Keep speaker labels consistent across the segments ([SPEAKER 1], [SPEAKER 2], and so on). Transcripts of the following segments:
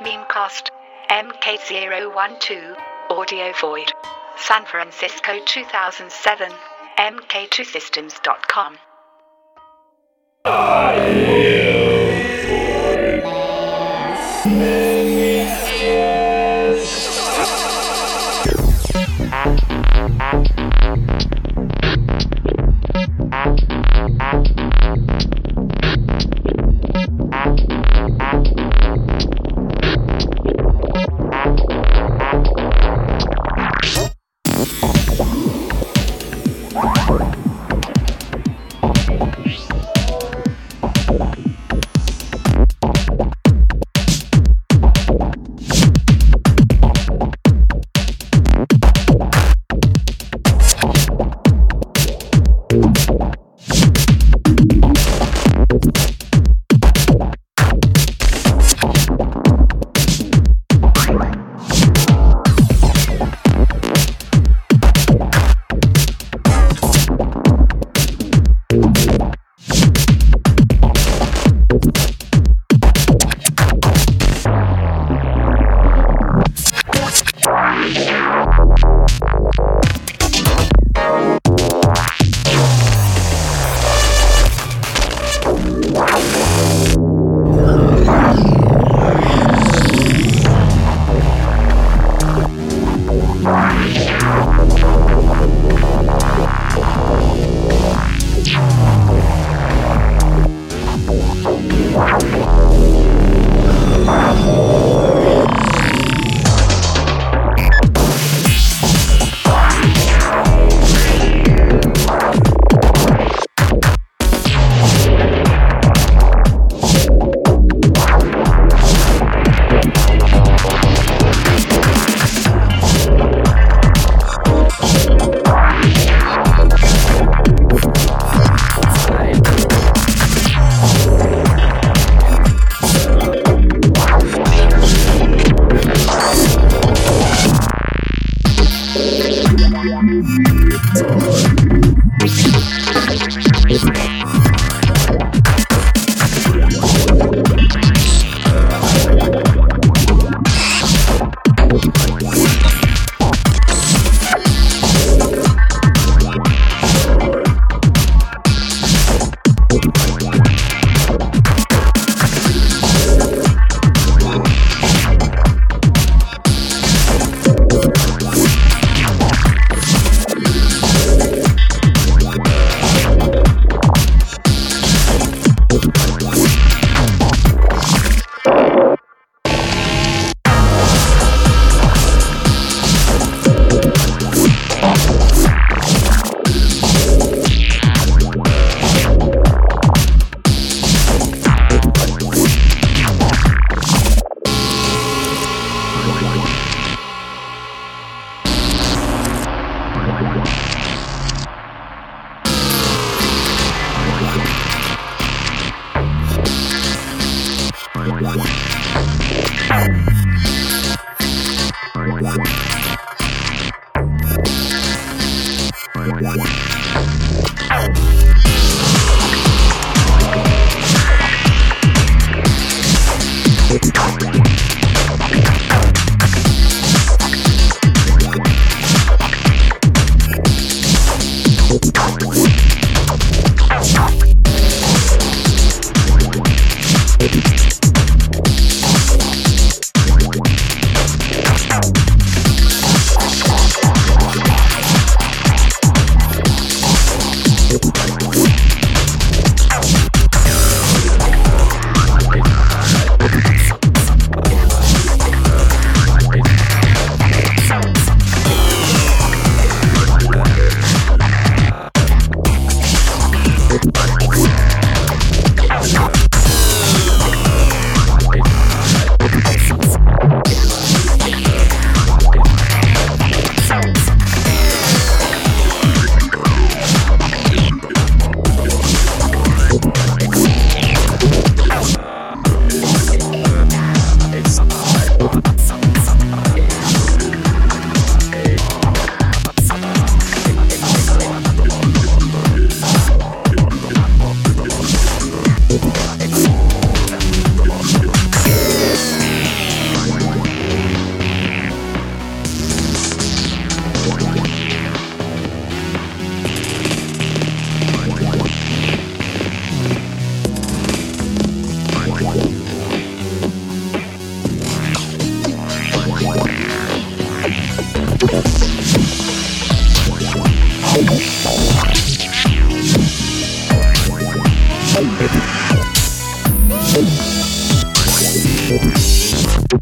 [SPEAKER 1] Memecast. MK012. Audio Void. San Francisco 2007. MK2Systems.com.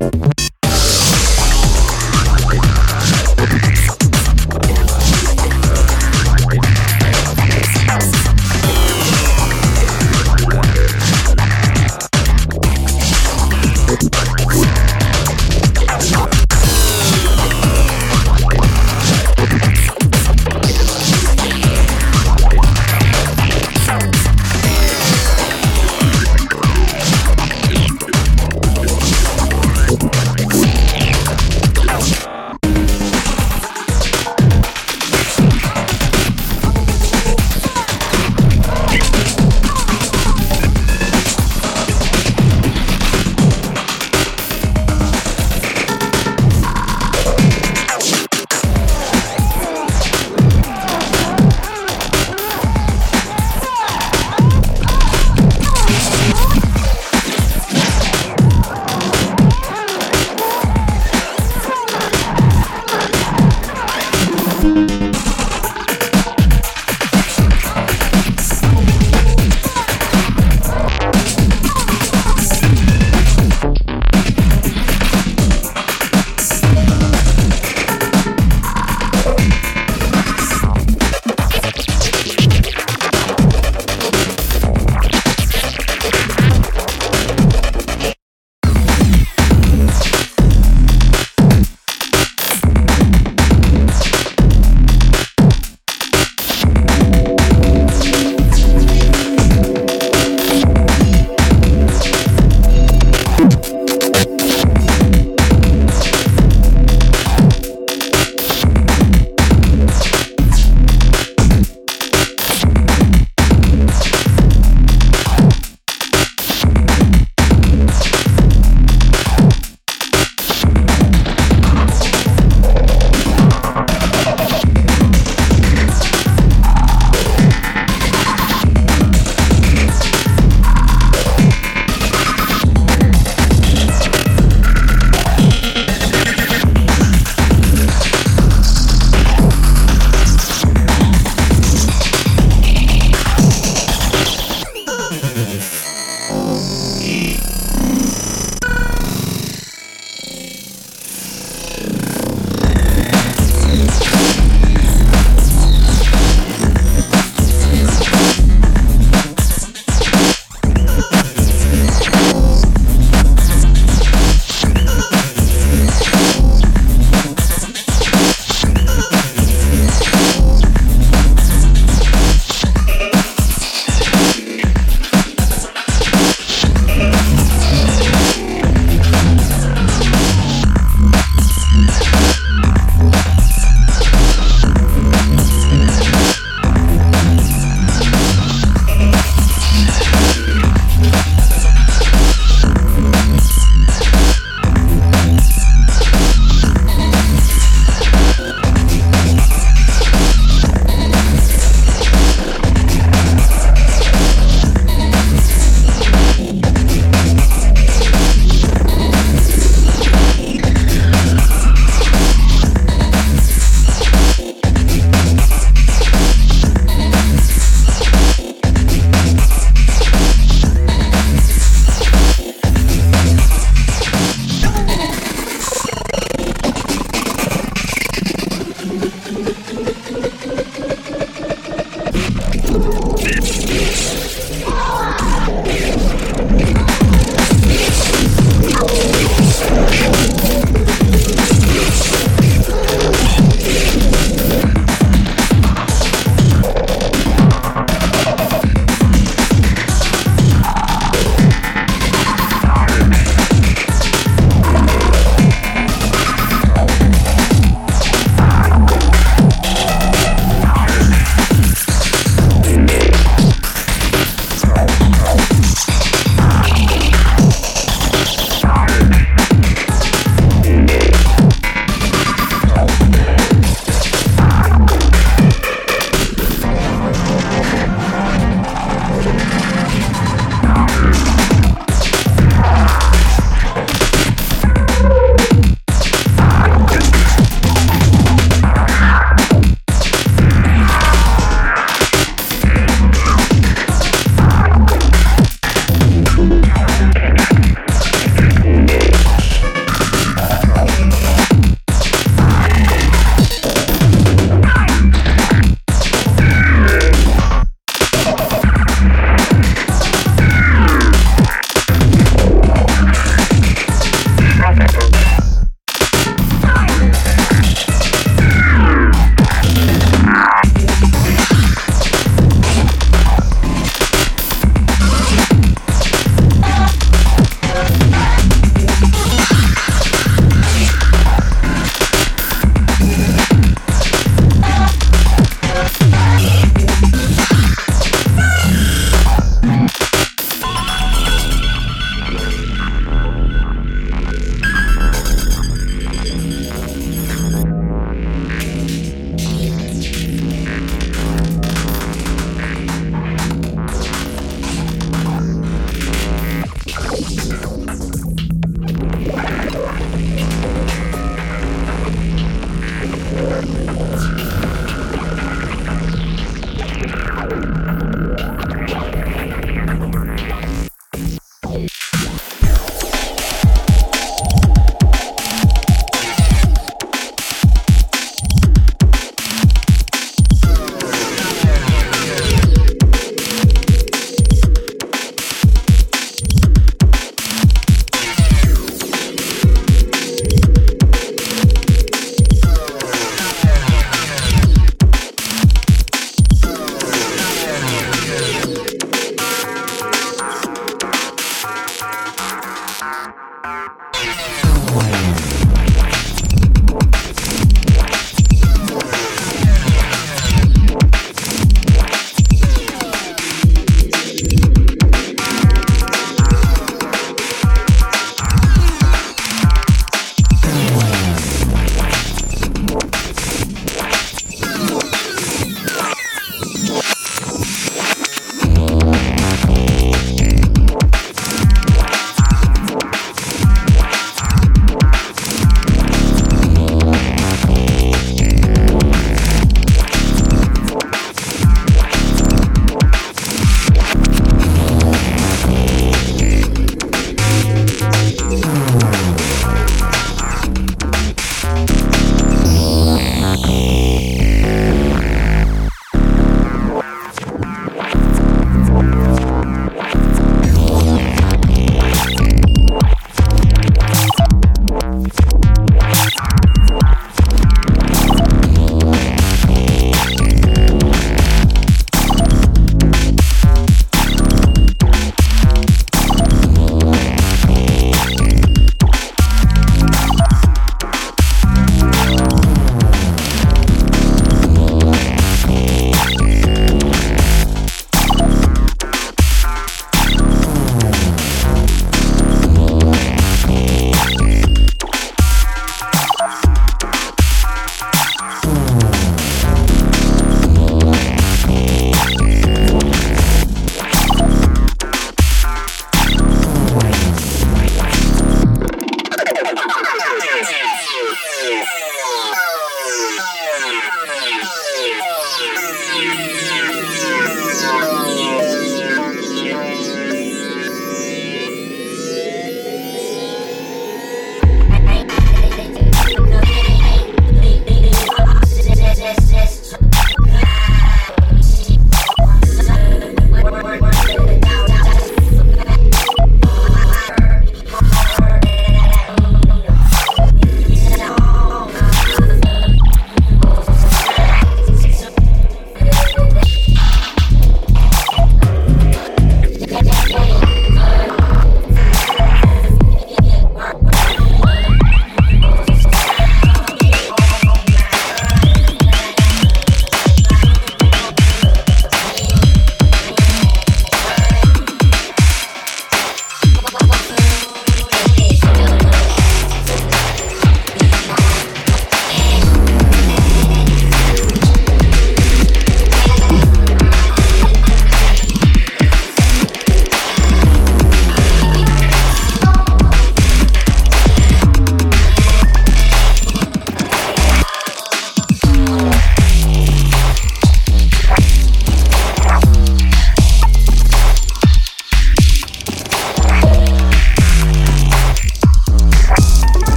[SPEAKER 2] Thank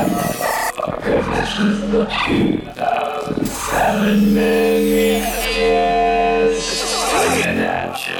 [SPEAKER 1] 2007 million years. Looking at you,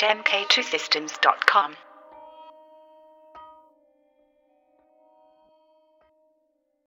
[SPEAKER 1] mk2systems.com.